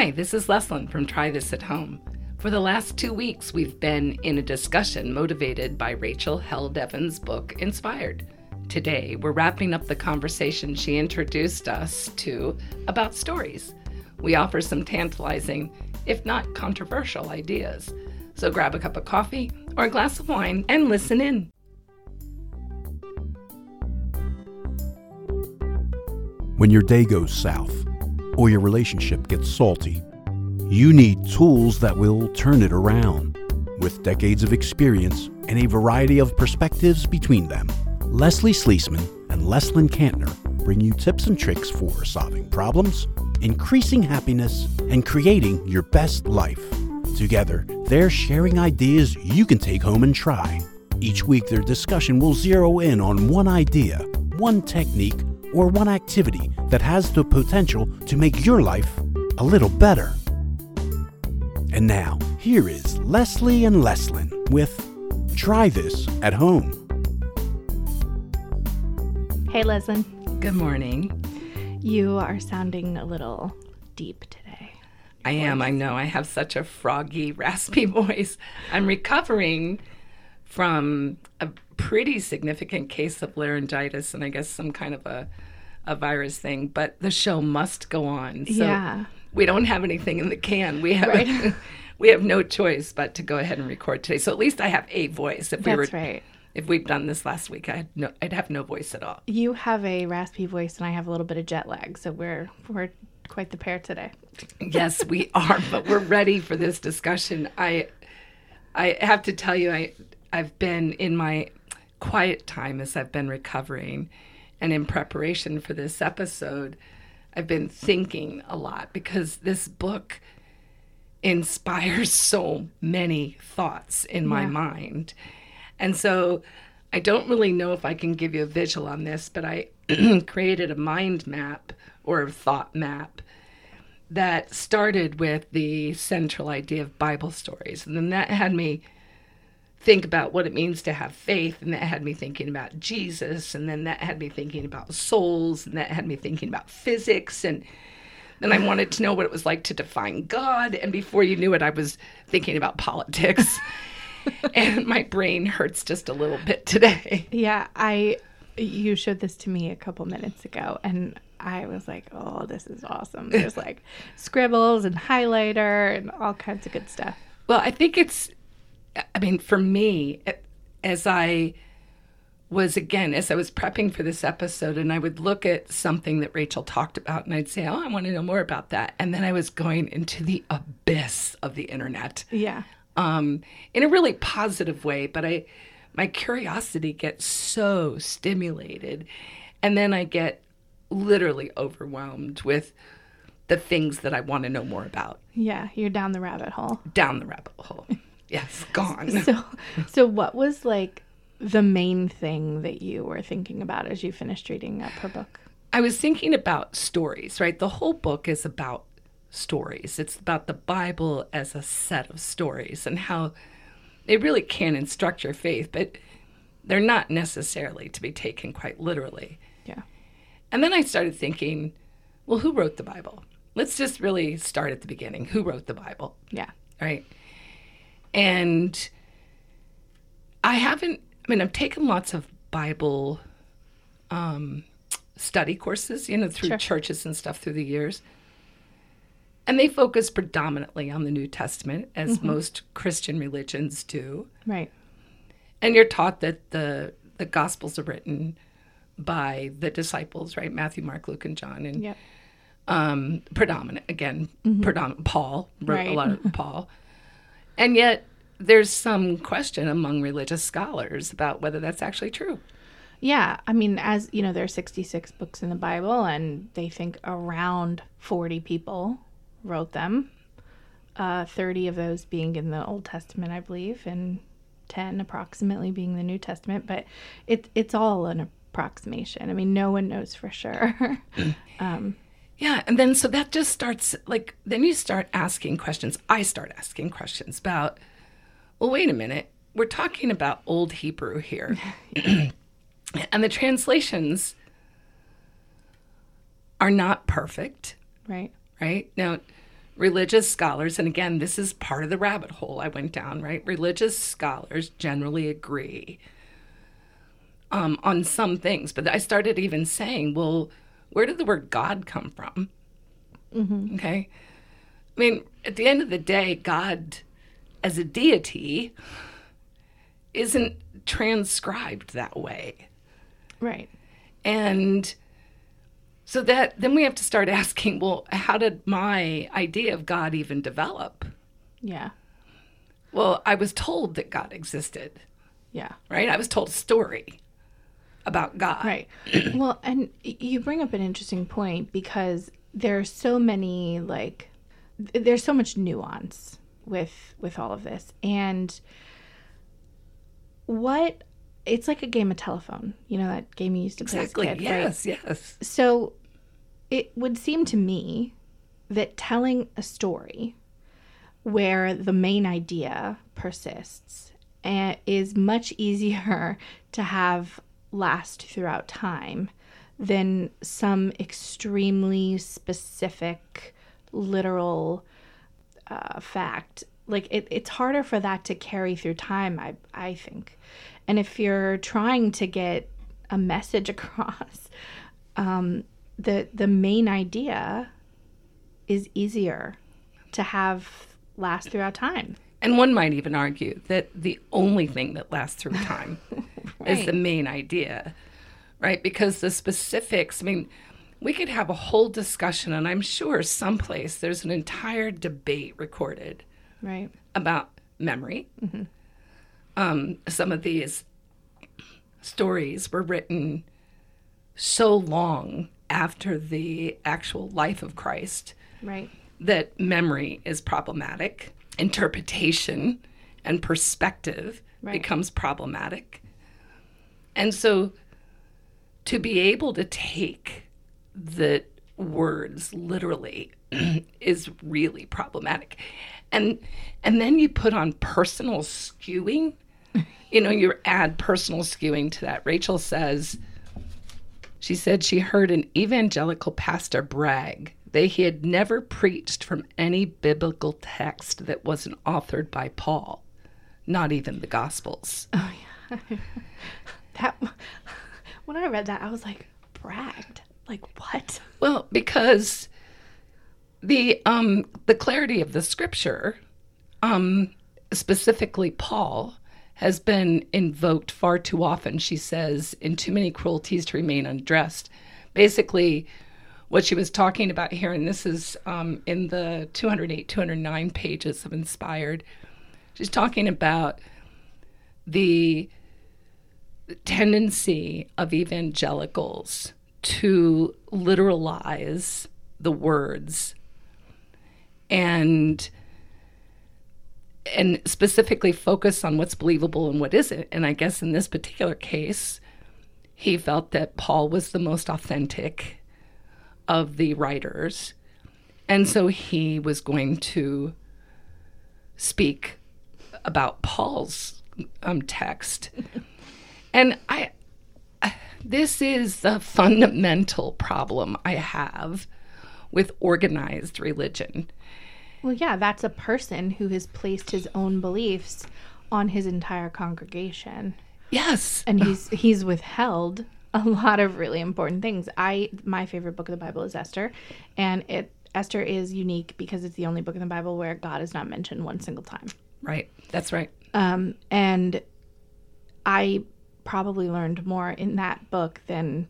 Hi, this is Leslyn from Try This at Home. For the last two weeks, we've been in a discussion motivated by Rachel Held Evans' book, Inspired. Today, we're wrapping up the conversation she introduced us to about stories. We offer some tantalizing, if not controversial, ideas. So grab a cup of coffee or a glass of wine and listen in. When your day goes south or your relationship gets salty, you need tools that will turn it around. With decades of experience and a variety of perspectives between them, Leslie Sleesman and Leslyn Kantner bring you tips and tricks for solving problems, increasing happiness, and creating your best life. Together, they're sharing ideas you can take home and try. Each week, their discussion will zero in on one idea, one technique, or one activity that has the potential to make your life a little better. And now, here is Leslie and Leslyn with Try This at Home. Hey, Leslyn. Good morning. You are sounding a little deep today. I am, I know. I have such a froggy, raspy voice. I'm recovering from a pretty significant case of laryngitis and I guess some kind of a, a virus thing, but the show must go on. So Yeah. we don't have anything in the can. We have Right. we have no choice but to go ahead and record today. So at least I have a voice. If we That's were right. if we'd done this last week, I had no I'd have no voice at all. You have a raspy voice, and I have a little bit of jet lag, so we're we're quite the pair today. yes, we are, but we're ready for this discussion. I I have to tell you I I've been in my quiet time as I've been recovering and in preparation for this episode, I've been thinking a lot because this book inspires so many thoughts in my mind. And so I don't really know if I can give you a visual on this, but I created a mind map or a thought map that started with the central idea of Bible stories. And then that had me think about what it means to have faith. And that had me thinking about Jesus. And then that had me thinking about souls. And that had me thinking about physics. And then I wanted to know what it was like to define God. And before you knew it, I was thinking about politics. and my brain hurts just a little bit today. Yeah, I you showed this to me a couple minutes ago, and I was like, "Oh, this is awesome." There's like scribbles and highlighter and all kinds of good stuff. Well, I think it's, I mean, for me, as I was again, as I was prepping for this episode, and I would look at something that Rachel talked about, and I'd say, Oh, I want to know more about that. And then I was going into the abyss of the internet Yeah, um, in a really positive way, but I, my curiosity gets so stimulated. And then I get literally overwhelmed with the things that I want to know more about yeah, you're down the rabbit hole. down the rabbit hole. Yes, gone. So, so what was like the main thing that you were thinking about as you finished reading up her book? I was thinking about stories, right? The whole book is about stories. It's about the Bible as a set of stories and how they really can instruct your faith, but they're not necessarily to be taken quite literally. Yeah, And then I started thinking, well, who wrote the Bible? Let's just really start at the beginning. Who wrote the Bible? yeah, right? And I haven't, I mean, I've taken lots of Bible um, study courses, you know, through Sure. churches and stuff through the years. And they focus predominantly on the New Testament, as most Christian religions do. right. And you're taught that the, the Gospels are written by the disciples, right? Matthew, Mark, Luke, and John. And Yep. um, predominant again, predominant. Paul wrote a lot of Paul, and yet there's some question among religious scholars about whether that's actually true. Yeah, I mean, as you know, there are 66 books in the Bible, and they think around 40 people wrote them. Uh, 30 of those being in the Old Testament, I believe, and 10 approximately being the New Testament. But it, it's all an approximation. I mean, no one knows for sure. Yeah, and then so that just starts like then you start asking questions. I start asking questions about, well, wait a minute, we're talking about Old Hebrew here, and the translations are not perfect. right? right? Now, religious scholars, and again, this is part of the rabbit hole I went down, right? Religious scholars generally agree um, on some things, but I started even saying, well, where did the word God come from? Mm-hmm. Okay. I mean, at the end of the day, God as a deity isn't transcribed that way. Right. And so that then we have to start asking, well, how did my idea of God even develop? Yeah. Well, I was told that God existed, Yeah. right? I was told a story about God. Right. well, and you bring up an interesting point because there's so many like there's so much nuance with with all of this and what it's like a game of telephone you know that game you used to play Exactly. as a kid right? yes, yes. So it would seem to me that telling a story where the main idea persists and is much easier to have last throughout time than some extremely specific literal uh, fact. Like it, it's harder for that to carry through time I, I think. And if you're trying to get a message across um, the the main idea is easier to have last throughout time And one might even argue that the only thing that lasts through time is the main idea, right? Because the specifics, I mean, we could have a whole discussion, and I'm sure someplace there's an entire debate recorded right. about memory. Um, some of these stories were written so long after the actual life of Christ right. that memory is problematic, interpretation and perspective Right. becomes problematic. And so to be able to take the words literally is really problematic. And and then you put on personal skewing. You know, you add personal skewing to that. Rachel says she said she heard an evangelical pastor brag he had never preached from any biblical text that wasn't authored by Paul, not even the Gospels. Oh, yeah. that when i read that i was like bragged like what Well, because the um the clarity of the scripture, um specifically Paul, has been invoked far too often. She says in too many cruelties to remain undressed. Basically, what she was talking about here, and this is um, in the 208, 209 pages of Inspired. She's talking about the tendency of evangelicals to literalize the words and and specifically focus on what's believable and what isn't and i guess in this particular case he felt that paul was the most authentic of the writers and so he was going to speak about paul's um, text and I, this is the fundamental problem I have with organized religion. well yeah that's a person who has placed his own beliefs on his entire congregation Yes. and he's he's withheld a lot of really important things. I my favorite book of the Bible is Esther, and it Esther is unique because it's the only book in the Bible where God is not mentioned one single time. Right. That's right. Um, and I probably learned more in that book than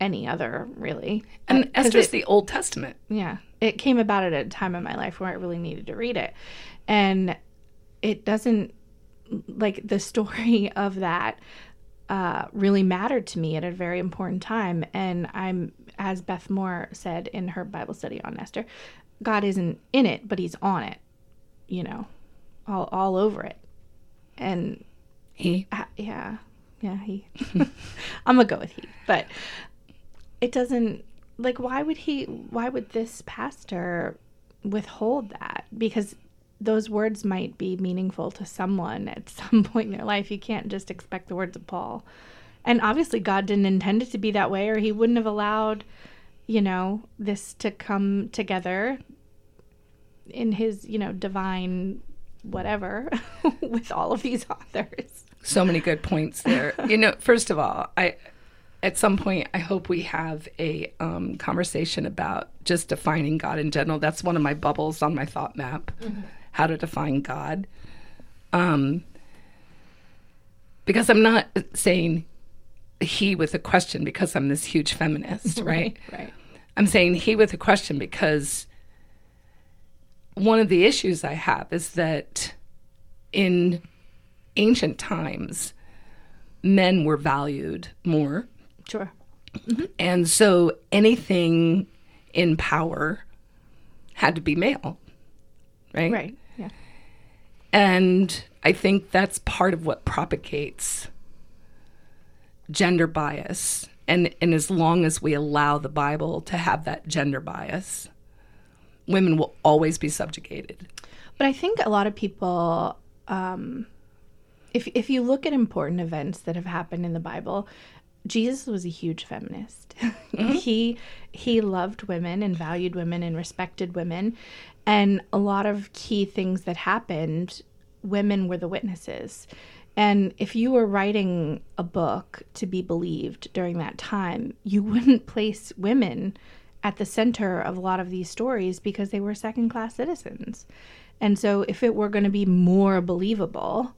any other, really. And Uh, Esther's it- the Old Testament. yeah, it came about at a time in my life where I really needed to read it, and it doesn't like the story of that uh, really mattered to me at a very important time. And I'm, as Beth Moore said in her Bible study on Esther, God isn't in it, but He's on it, you know, all all over it, and He. uh, yeah, yeah, he. I'm gonna go with he, but it doesn't like. Why would he? Why would this pastor withhold that? Because those words might be meaningful to someone at some point in their life. You can't just expect the words of Paul, and obviously God didn't intend it to be that way, or He wouldn't have allowed, you know, this to come together in his, you know, divine whatever with all of these authors. So many good points there. you know, first of all, I at some point I hope we have a um, conversation about just defining God in general. That's one of my bubbles on my thought map. How to define God. Um, because I'm not saying he with a question because I'm this huge feminist, right? Right. I'm saying he with a question because one of the issues I have is that in ancient times, men were valued more. Sure. And so anything in power had to be male, right? Right. And I think that's part of what propagates gender bias. And, and as long as we allow the Bible to have that gender bias, women will always be subjugated. But I think a lot of people, um, if if you look at important events that have happened in the Bible, Jesus was a huge feminist. he he loved women and valued women and respected women, and a lot of key things that happened, women were the witnesses. And if you were writing a book to be believed during that time, you wouldn't place women at the center of a lot of these stories because they were second class citizens. And so, if it were going to be more believable,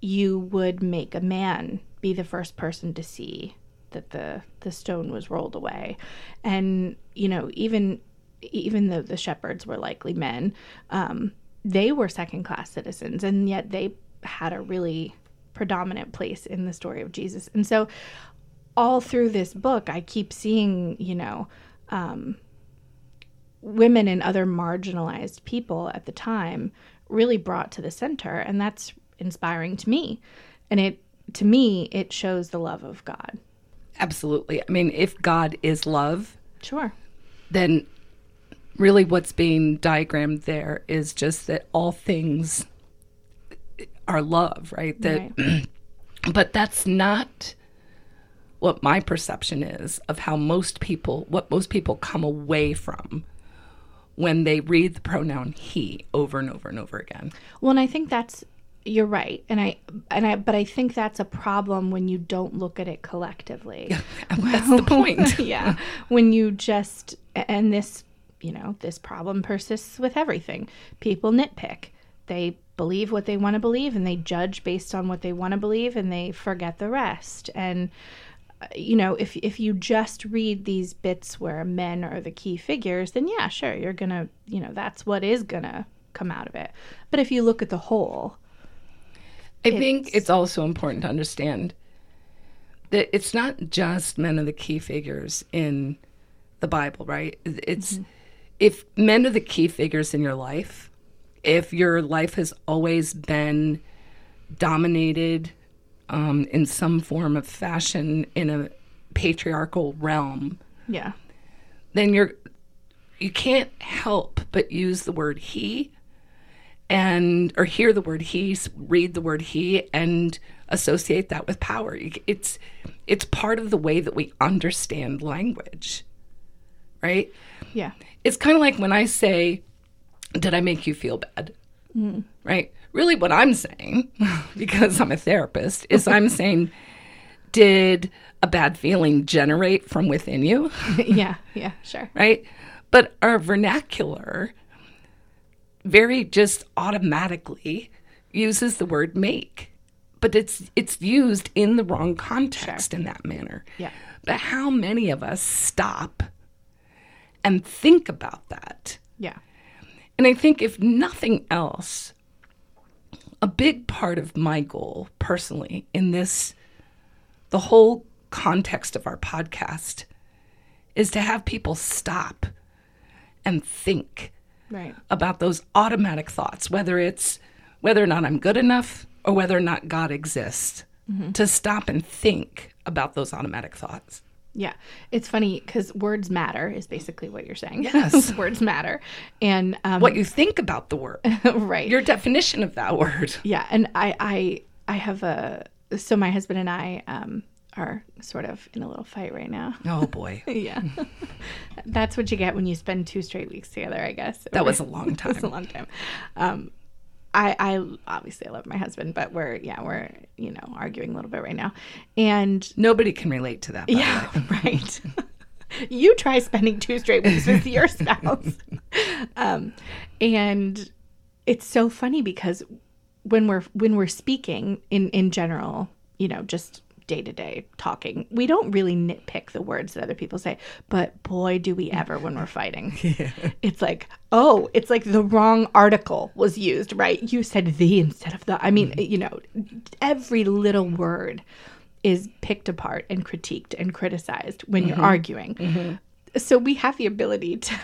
you would make a man be the first person to see that the the stone was rolled away and you know even even though the shepherds were likely men um, they were second class citizens and yet they had a really predominant place in the story of jesus. And so all through this book i keep seeing you know um, women and other marginalized people at the time really brought to the center and that's inspiring to me. And it to me it shows the love of god. Absolutely. I mean, if God is love, sure. then really what's being diagrammed there is just that all things are love, right? That right but that's not what my perception is of how most people what most people come away from when they read the pronoun he over and over and over again. well and i think that's you're right and i and i but i think that's a problem when you don't look at it collectively That's the point. yeah when you just and this you know this problem persists with everything. People nitpick. They believe what they want to believe and they judge based on what they want to believe and they forget the rest. And uh, you know if if you just read these bits where men are the key figures then yeah sure you're gonna you know that's what is gonna come out of it. But if you look at the whole I think It's- it's also important to understand that it's not just men are the key figures in the Bible, right? It's if men are the key figures in your life, if your life has always been dominated um, in some form of fashion in a patriarchal realm, yeah. then you're you can't help but use the word he and or hear the word he read the word he and associate that with power. It's it's part of the way that we understand language right yeah it's kind of like when i say did i make you feel bad mm. right really what i'm saying because i'm a therapist is i'm saying did a bad feeling generate from within you yeah yeah sure right? But our vernacular very just automatically uses the word make. But it's it's used in the wrong context in that manner. Yeah. But how many of us stop and think about that? yeah And I think if nothing else, a big part of my goal personally in this, the whole context of our podcast, is to have people stop and think right about those automatic thoughts, whether it's whether or not I'm good enough or whether or not God exists, mm-hmm. to stop and think about those automatic thoughts. Yeah, it's funny because words matter is basically what you're saying. Yes. words matter, and um, What you think about the word, right? your definition of that word. yeah, and I, I, I have a. So my husband and I um, are sort of in a little fight right now. Oh boy. yeah. That's what you get when you spend two straight weeks together, I guess. That was a long It was a time. long time. Um, I, I obviously I love my husband, but we're yeah we're you know arguing a little bit right now, and Nobody can relate to that. yeah right. you try spending two straight weeks with your spouse, um, and it's so funny because when we're when we're speaking in in general, you know, just day to day talking, we don't really nitpick the words that other people say. But boy, do we ever when we're fighting. It's like, oh, it's like the wrong article was used, right? You said the instead of the. I mean, mm. you know, every little word is picked apart and critiqued and criticized when you're mm-hmm. arguing. Mm-hmm. So we have the ability to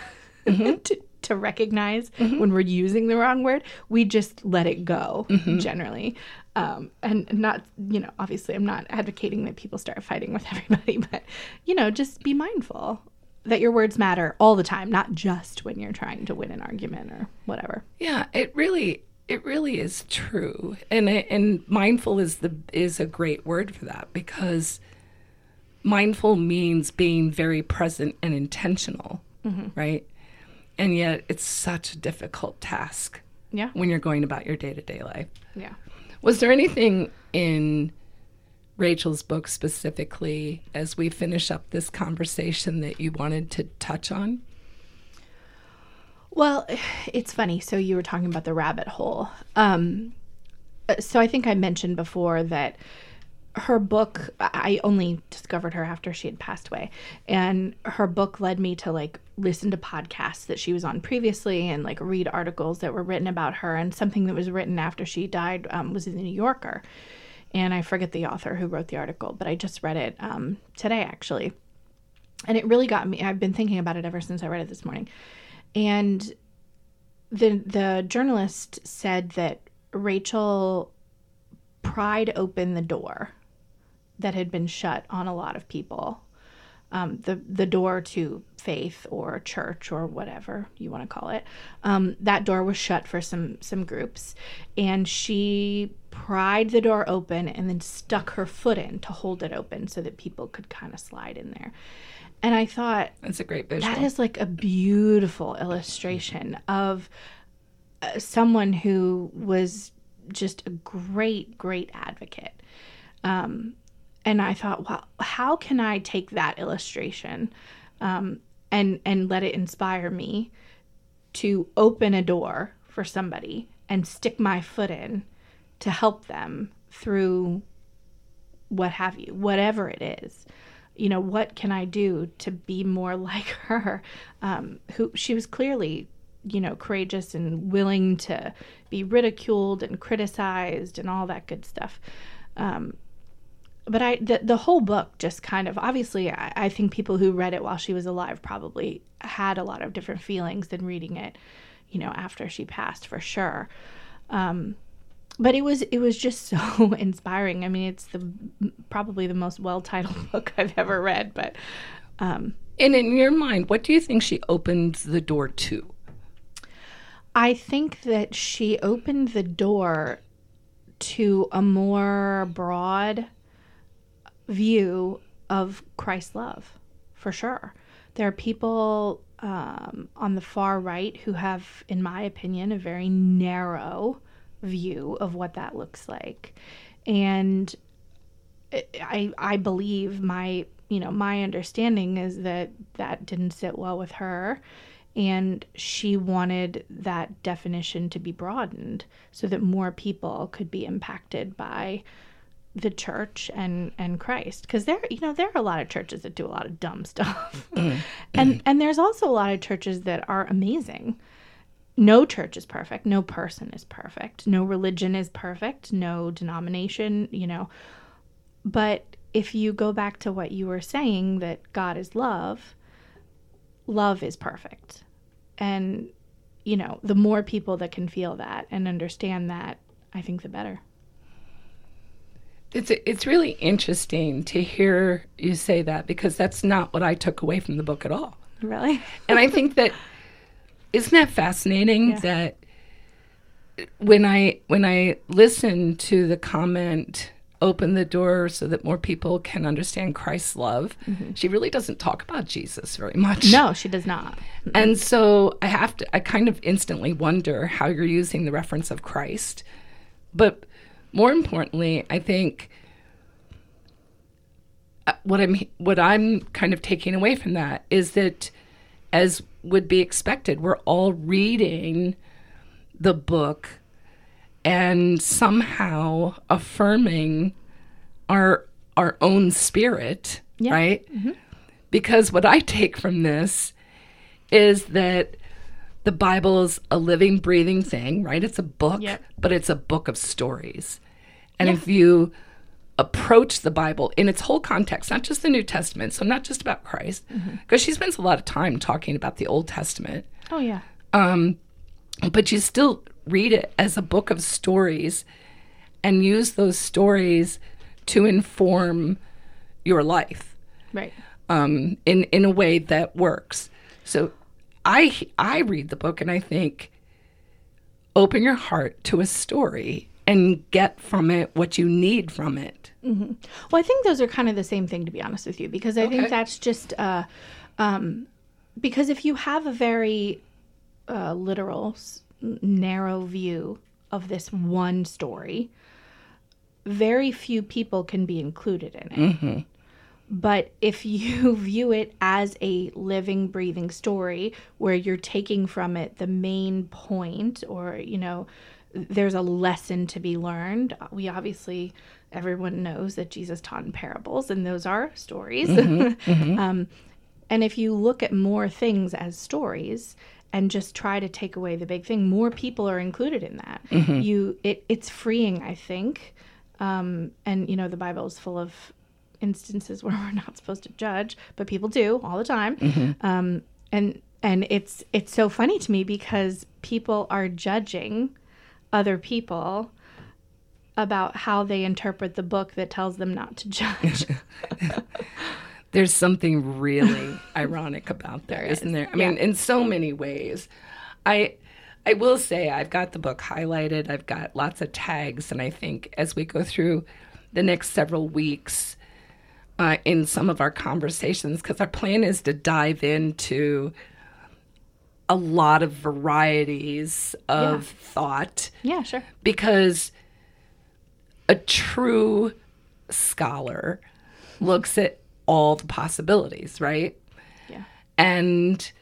mm-hmm. to, to recognize when we're using the wrong word. We just let it go generally. Um, and not, you know, obviously I'm not advocating that people start fighting with everybody, but, you know, just be mindful that your words matter all the time, not just when you're trying to win an argument or whatever. Yeah, it really it really is true. And and mindful is the is a great word for that because mindful means being very present and intentional, right? And yet it's such a difficult task Yeah. when you're going about your day-to-day life. Yeah. Was there anything in Rachel's book specifically as we finish up this conversation that you wanted to touch on? Well, it's funny. So you were talking about the rabbit hole. Um, uh, so I think I mentioned before that her book, I only discovered her after she had passed away. And her book led me to like listen to podcasts that she was on previously and like read articles that were written about her. And something that was written after she died um, was in the New Yorker. And I forget the author who wrote the article, but I just read it um, today actually. And it really got me. I've been thinking about it ever since I read it this morning. And the the journalist said that Rachel pried open the door that had been shut on a lot of people. Um, the the door to faith or church or whatever you want to call it. Um, that door was shut for some some groups, and she pried the door open and then stuck her foot in to hold it open so that people could kind of slide in there. And I thought That's a great visual. that is like a beautiful illustration of uh, someone who was just a great, great advocate. Um, and I thought, wow, how can I take that illustration um, and and let it inspire me to open a door for somebody and stick my foot in to help them through what have you, whatever it is. You know, what can I do to be more like her? Um, who she was clearly, you know, courageous and willing to be ridiculed and criticized and all that good stuff. Um, but I, the, the whole book just kind of obviously, I, I think people who read it while she was alive probably had a lot of different feelings than reading it, you know, after she passed for sure. Um, but it was it was just so inspiring. I mean, it's the probably the most well titled book I've ever read. But um, And in your mind, what do you think she opened the door to? I think that she opened the door to a more broad view of Christ's love, for sure. There are people um, on the far right who have, in my opinion, a very narrow view of what that looks like. And I I believe my you know my understanding is that that didn't sit well with her and she wanted that definition to be broadened so that more people could be impacted by the church and and Christ. Because there you know there are a lot of churches that do a lot of dumb stuff. Mm-hmm. And and there's also a lot of churches that are amazing. No church is perfect. No person is perfect. No religion is perfect. No denomination you know. But if you go back to what you were saying that God is love love is perfect. And you know the more people that can feel that and understand that I think the better It's it's really interesting to hear you say that because that's not what I took away from the book at all. really And I think that isn't that fascinating that when I when I listen to the comment open the door so that more people can understand Christ's love. Mm-hmm. She really doesn't talk about Jesus very much. No, she does not. And so I have to, I kind of instantly wonder how you're using the reference of Christ. But more importantly, I think uh, what I'm what I'm kind of taking away from that is that as would be expected, we're all reading the book and somehow affirming our our own spirit, Yeah. right? Because what I take from this is that the Bible is a living, breathing thing, right? It's a book, Yep. but it's a book of stories. And if you approach the Bible in its whole context, not just the New Testament, so not just about Christ, because she spends a lot of time talking about the Old Testament, Oh yeah. um, but you still read it as a book of stories and use those stories to inform your life Right. um, in in a way that works. So I I read the book and I think open your heart to a story and get from it what you need from it. Well, I think those are kind of the same thing, to be honest with you, because I Okay. think that's just uh, um, because if you have a very uh, literal, narrow view of this one story, very few people can be included in it. But if you view it as a living, breathing story where you're taking from it the main point, or, you know, there's a lesson to be learned, we obviously, everyone knows that Jesus taught in parables, and those are stories. um, and if you look at more things as stories, and just try to take away the big thing, more people are included in that. You, it, it's freeing, I think. Um, and you know, the Bible is full of instances where we're not supposed to judge, but people do all the time. Um, and and it's it's so funny to me because people are judging other people about how they interpret the book that tells them not to judge. There's something really ironic about there, There isn't is. there? I mean, in so many ways. I I will say I've got the book highlighted. I've got lots of tags, and I think as we go through the next several weeks uh, in some of our conversations, because our plan is to dive into a lot of varieties of thought yeah, sure. because a true scholar looks at all the possibilities, right? Yeah. And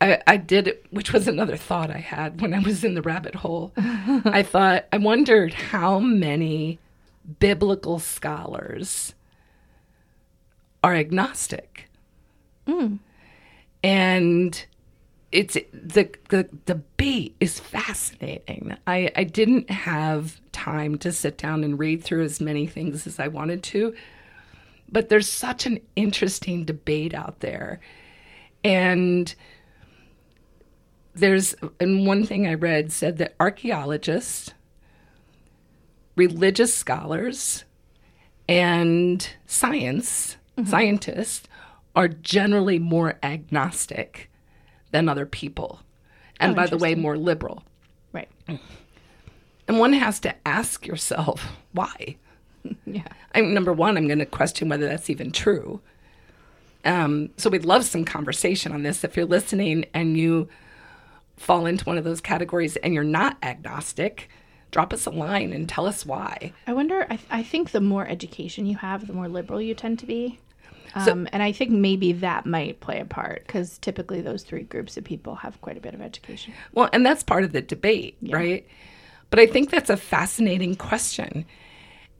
I, I did it, which was another thought I had when I was in the rabbit hole. I thought, I wondered how many biblical scholars are agnostic. Mm. And it's the the debate is fascinating. I, I didn't have time to sit down and read through as many things as I wanted to, but there's such an interesting debate out there. And there's and one thing I read said that archaeologists, religious scholars, and science scientists are generally more agnostic than other people, and Oh, by the way, more liberal. Right. And one has to ask yourself why. Yeah. I mean, number one, I'm going to question whether that's even true. Um, so we'd love some conversation on this. If you're listening and you fall into one of those categories and you're not agnostic, drop us a line and tell us why. I wonder. I, I think the more education you have, the more liberal you tend to be. Um, and I think maybe that might play a part because typically those three groups of people have quite a bit of education. Well, and that's part of the debate, right? But I think that's a fascinating question.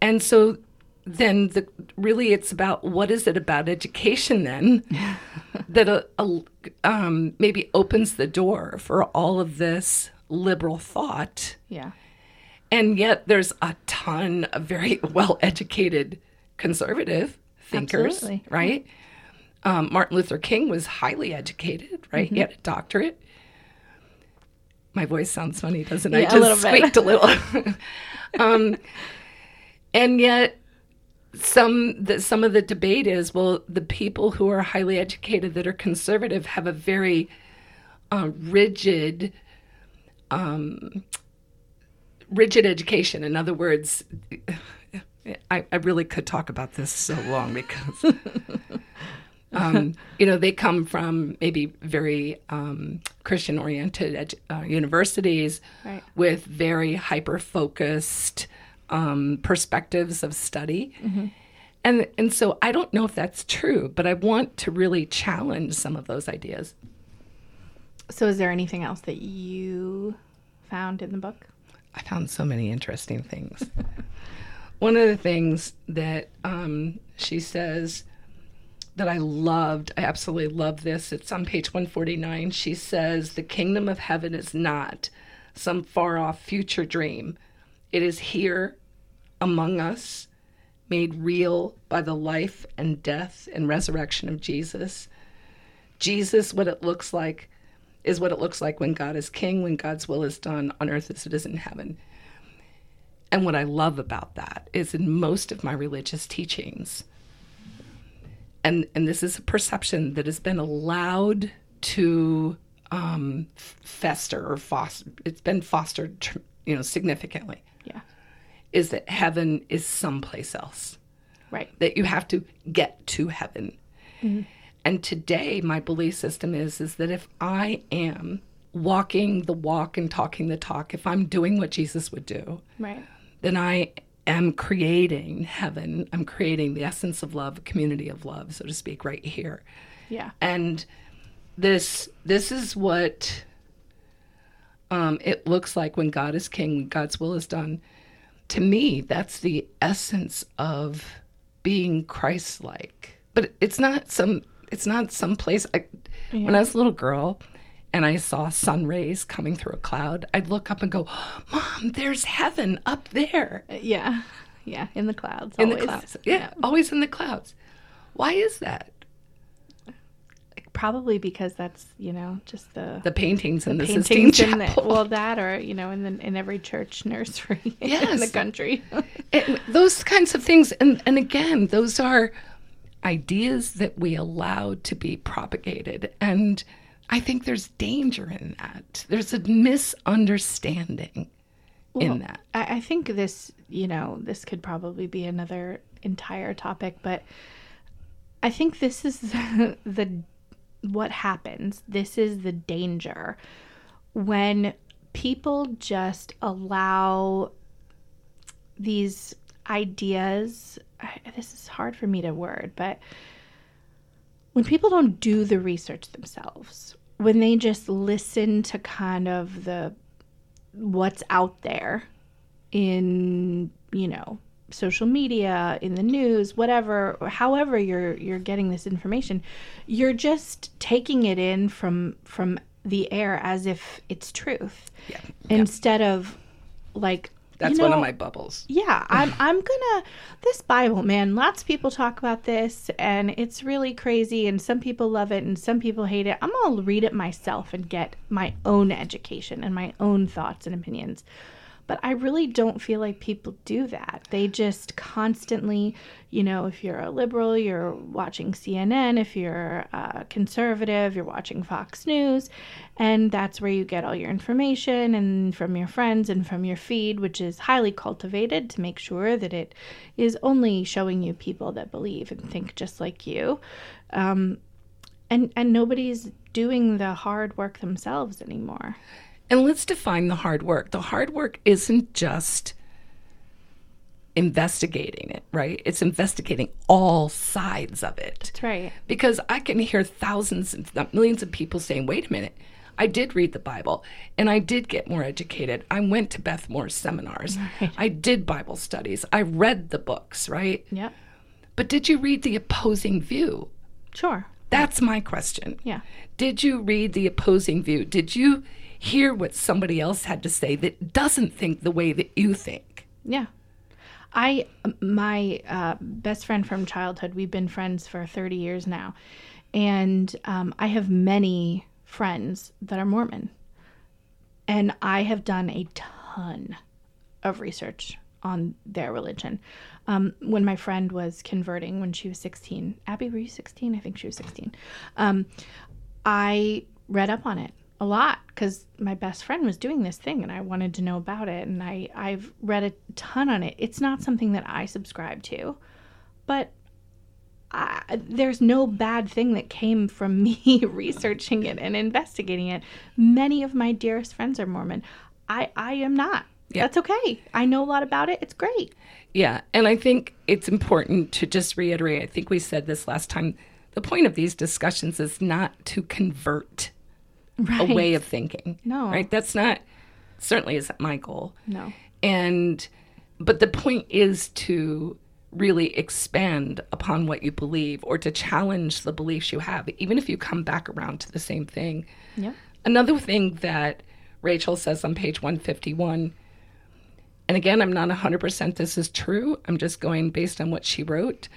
And so then the really it's about what is it about education then that a, a, um, maybe opens the door for all of this liberal thought Yeah. And yet there's a ton of very well educated conservative thinkers Absolutely. right um, martin luther king was highly educated right Mm-hmm. he had a doctorate my voice sounds funny doesn't it Yeah, i a little just bit. squeaked a little um, and yet some the, some of the debate is well the people who are highly educated that are conservative have a very uh, rigid rigid education. In other words, I, I really could talk about this so long because, um, you know, they come from maybe very um, Christian oriented uh, universities Right. with very hyper focused um, perspectives of study. And, and so I don't know if that's true, but I want to really challenge some of those ideas. So, is there anything else that you found in the book? I found so many interesting things. One of the things that um, she says that I loved, I absolutely love this. It's on page 149. She says, The kingdom of heaven is not some far off future dream, it is here among us, made real by the life and death and resurrection of Jesus. Jesus, what it looks like, is what it looks like when God is king, when God's will is done on earth as it is in heaven. And what I love about that is in most of my religious teachings, and, and this is a perception that has been allowed to um, fester or foster, it's been fostered, you know, significantly, Yeah. is that heaven is someplace else Right. that you have to get to heaven. And today my belief system is is that if I am walking the walk and talking the talk, if I'm doing what Jesus would do, Right. then I am creating heaven. I'm creating the essence of love, a community of love, so to speak, right here. Yeah. And this this is what um, it looks like when God is king, when God's will is done. To me, that's the essence of being Christ-like. But it's not some. It's not some place. I, When I was a little girl, and I saw sun rays coming through a cloud, I'd look up and go, "Mom, there's heaven up there Uh, Yeah. Yeah. In the clouds. in always. the clouds." Yeah, always in the clouds. Why is that? Probably because that's you know just the The paintings in the, Sistine paintings in the, well that or you know in the in every church nursery in the country. And those kinds of things and and again those are ideas that we allow to be propagated and i think there's danger in that there's a misunderstanding in that I, I think this, you know, this could probably be another entire topic, but I think this is the, the what happens. This is the danger when people just allow these ideas. I, this is hard for me to word, but when people don't do the research themselves, when they just listen to kind of the what's out there in you know social media in the news whatever however you're you're getting this information you're just taking it in from from the air as if it's truth yeah. Instead of like that's you one of my bubbles yeah, I'm I'm gonna this Bible, man, lots of people talk about this and it's really crazy and some people love it and some people hate it. I'm gonna read it myself and get my own education and my own thoughts and opinions. But I really don't feel like people do that. They just constantly, you know, if you're a liberal, you're watching CNN. If you're a conservative, you're watching Fox News. And that's where you get all your information and from your friends and from your feed, which is highly cultivated to make sure that it is only showing you people that believe and think just like you. Um, and, and nobody's doing the hard work themselves anymore. And let's define the hard work the hard work isn't just investigating it right it's investigating all sides of it That's right. because I can hear thousands and th- millions of people saying, wait a minute, I did read the Bible and I did get more educated. I went to Beth Moore's seminars. I did Bible studies. I read the books, right? Yeah. But did you read the opposing view? Sure. That's my question. Yeah. Did you read the opposing view? Did you hear what somebody else had to say that doesn't think the way that you think? Yeah. I, my uh, best friend from childhood, we've been friends for 30 years now. And um, I have many friends that are Mormon. And I have done a ton of research on their religion. Um, when my friend was converting when she was 16, Abby, were you 16? I think she was 16. Um, I read up on it a lot because my best friend was doing this thing and I wanted to know about it. And I, I've read a ton on it. It's not something that I subscribe to, but I, there's no bad thing that came from me researching it and investigating it. Many of my dearest friends are Mormon. I, I am not. Yeah. That's okay. I know a lot about it. It's great. Yeah. And I think it's important to just reiterate I think we said this last time. The point of these discussions is not to convert Right. a way of thinking. No. Right? That's not, certainly isn't my goal. No. And, but the point is to really expand upon what you believe or to challenge the beliefs you have, even if you come back around to the same thing. Yeah. Another thing that Rachel says on page 151, and again, I'm not 100% this is true. I'm just going based on what she wrote.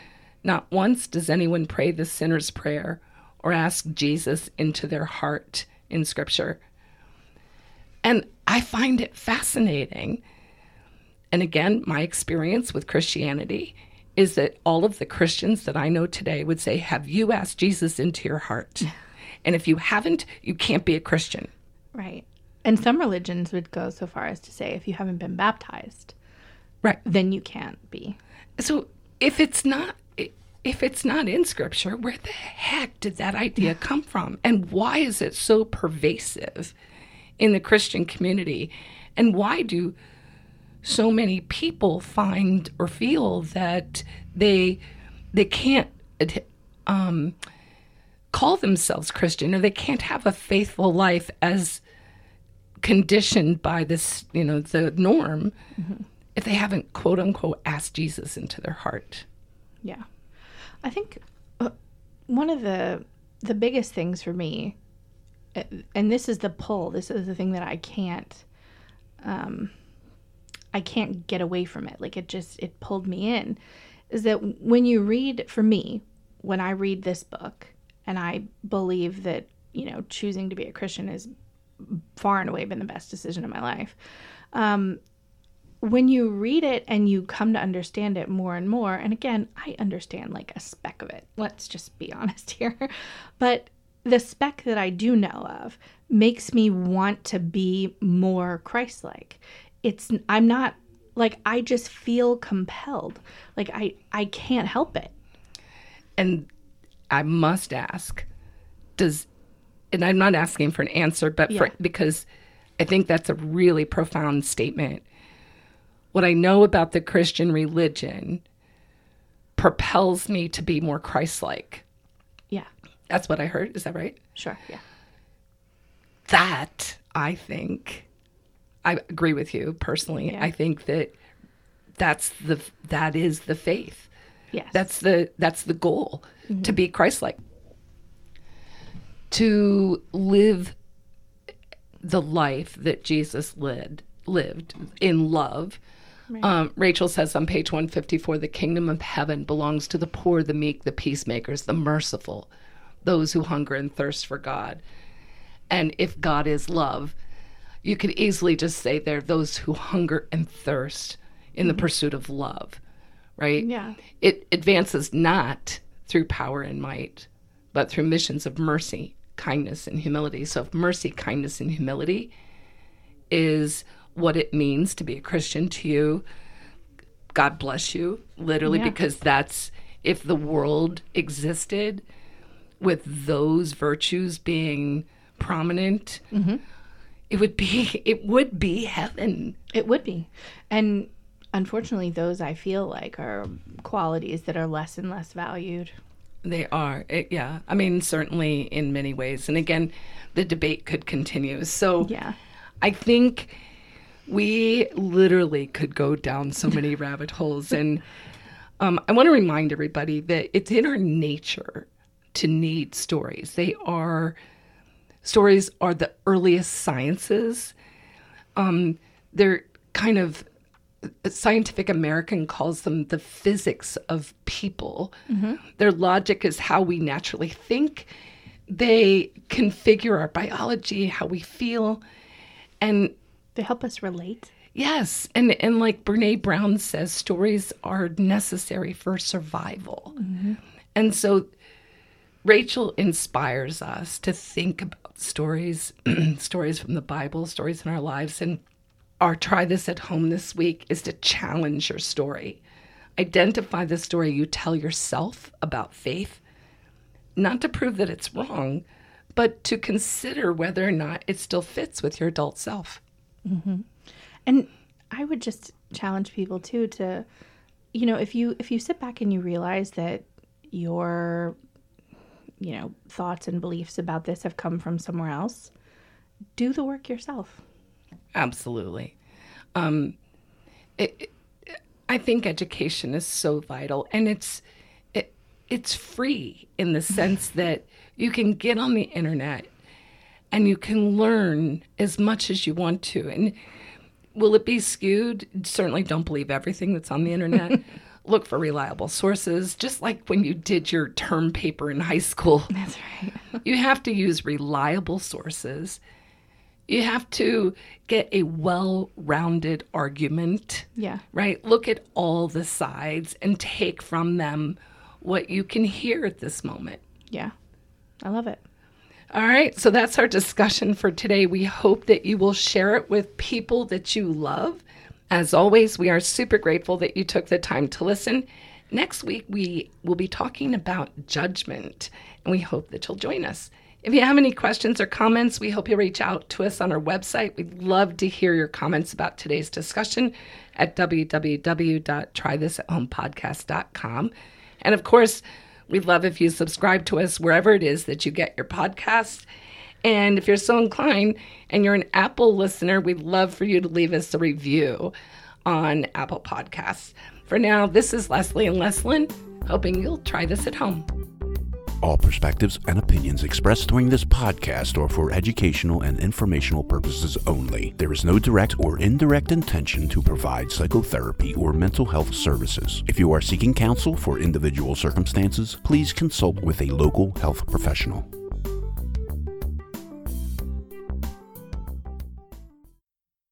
Not once does anyone pray the sinner's prayer or ask Jesus into their heart in Scripture. And I find it fascinating. And again, my experience with Christianity is that all of the Christians that I know today would say, Have you asked Jesus into your heart? And if you haven't, you can't be a Christian. Right. And some religions would go so far as to say if you haven't been baptized, Right. then you can't be. So if it's not if it's not in scripture, where the heck did that idea come from? And why is it so pervasive in the Christian community? And why do so many people find or feel that they they can't um, call themselves Christian or they can't have a faithful life as conditioned by this, you know, the norm if they haven't quote unquote asked Jesus into their heart. Yeah. I think uh, one of the the biggest things for me uh, and this is the pull, this is the thing that I can't um I can't get away from it. Like it just it pulled me in is that when you read for me, when I read this book and I believe that, you know, choosing to be a Christian is far and away been the best decision of my life. Um, when you read it and you come to understand it more and more, and again, I understand like a speck of it. Let's just be honest here. But the speck that I do know of makes me want to be more Christ like. It's, I'm not like, I just feel compelled. Like, I, I can't help it. And I must ask, does and I'm not asking for an answer, but for because I think that's a really profound statement. What I know about the Christian religion propels me to be more Christ-like. Yeah, That's what I heard. Is that right? sure. Yeah. That I think I agree with you personally. Yeah. I think that that's the that is the faith. Yes. That's the that's the goal mm-hmm. to be Christ-like. To live the life that Jesus led lived in love. Um, Rachel says on page 154 the kingdom of heaven belongs to the poor, the meek, the peacemakers, the merciful, those who hunger and thirst for God. And if God is love, you could easily just say they're those who hunger and thirst in the pursuit of love, right? Yeah. It advances not through power and might, but through missions of mercy, kindness, and humility. So, if mercy, kindness, and humility is what it means to be a Christian to you, God bless you, literally, Yeah. because that's if the world existed with those virtues being prominent, mm-hmm. it would be it would be heaven. It would be. And unfortunately, those I feel like are qualities that are less and less valued. They are, it, yeah. I mean, certainly in many ways. And again, the debate could continue. So Yeah. I think we literally could go down so many rabbit holes. And um, I want to remind everybody that it's in our nature to need stories. They are, stories are the earliest sciences. Um, they're kind of, Scientific American calls them the physics of people. Their logic is how we naturally think. They configure our biology, how we feel. And They help us relate. Yes, and and like Brene Brown says, stories are necessary for survival, mm-hmm. and so Rachel inspires us to think about stories, stories from the Bible, stories in our lives. And our try this at home this week is to challenge your story. Identify the story you tell yourself about faith, not to prove that it's wrong, but to consider whether or not it still fits with your adult self. And I would just challenge people too to you know, if you if you sit back and you realize that your you know, thoughts and beliefs about this have come from somewhere else, do the work yourself. Absolutely. Um, it, it- I think education is so vital, and it's it, it's free in the sense that you can get on the internet and you can learn as much as you want to. And will it be skewed? Certainly, don't believe everything that's on the internet. Look for reliable sources, just like when you did your term paper in high school. That's right. You have to use reliable sources. You have to get a well rounded argument, Yeah. right? Look at all the sides and take from them what you can hear at this moment. Yeah. I love it. All right, so that's our discussion for today. We hope that you will share it with people that you love. As always, we are super grateful that you took the time to listen. Next week, we will be talking about judgment, and we hope that you'll join us. If you have any questions or comments, we hope you reach out to us on our website. We'd love to hear your comments about today's discussion at www.trythisathomepodcast.com. And of course, we'd love if you subscribe to us wherever it is that you get your podcast. And if you're so inclined and you're an Apple listener, we'd love for you to leave us a review on Apple Podcasts. For now, this is Leslie and Leslin, hoping you'll try this at home. All perspectives and opinions expressed during this podcast are for educational and informational purposes only. There is no direct or indirect intention to provide psychotherapy or mental health services. If you are seeking counsel for individual circumstances, please consult with a local health professional.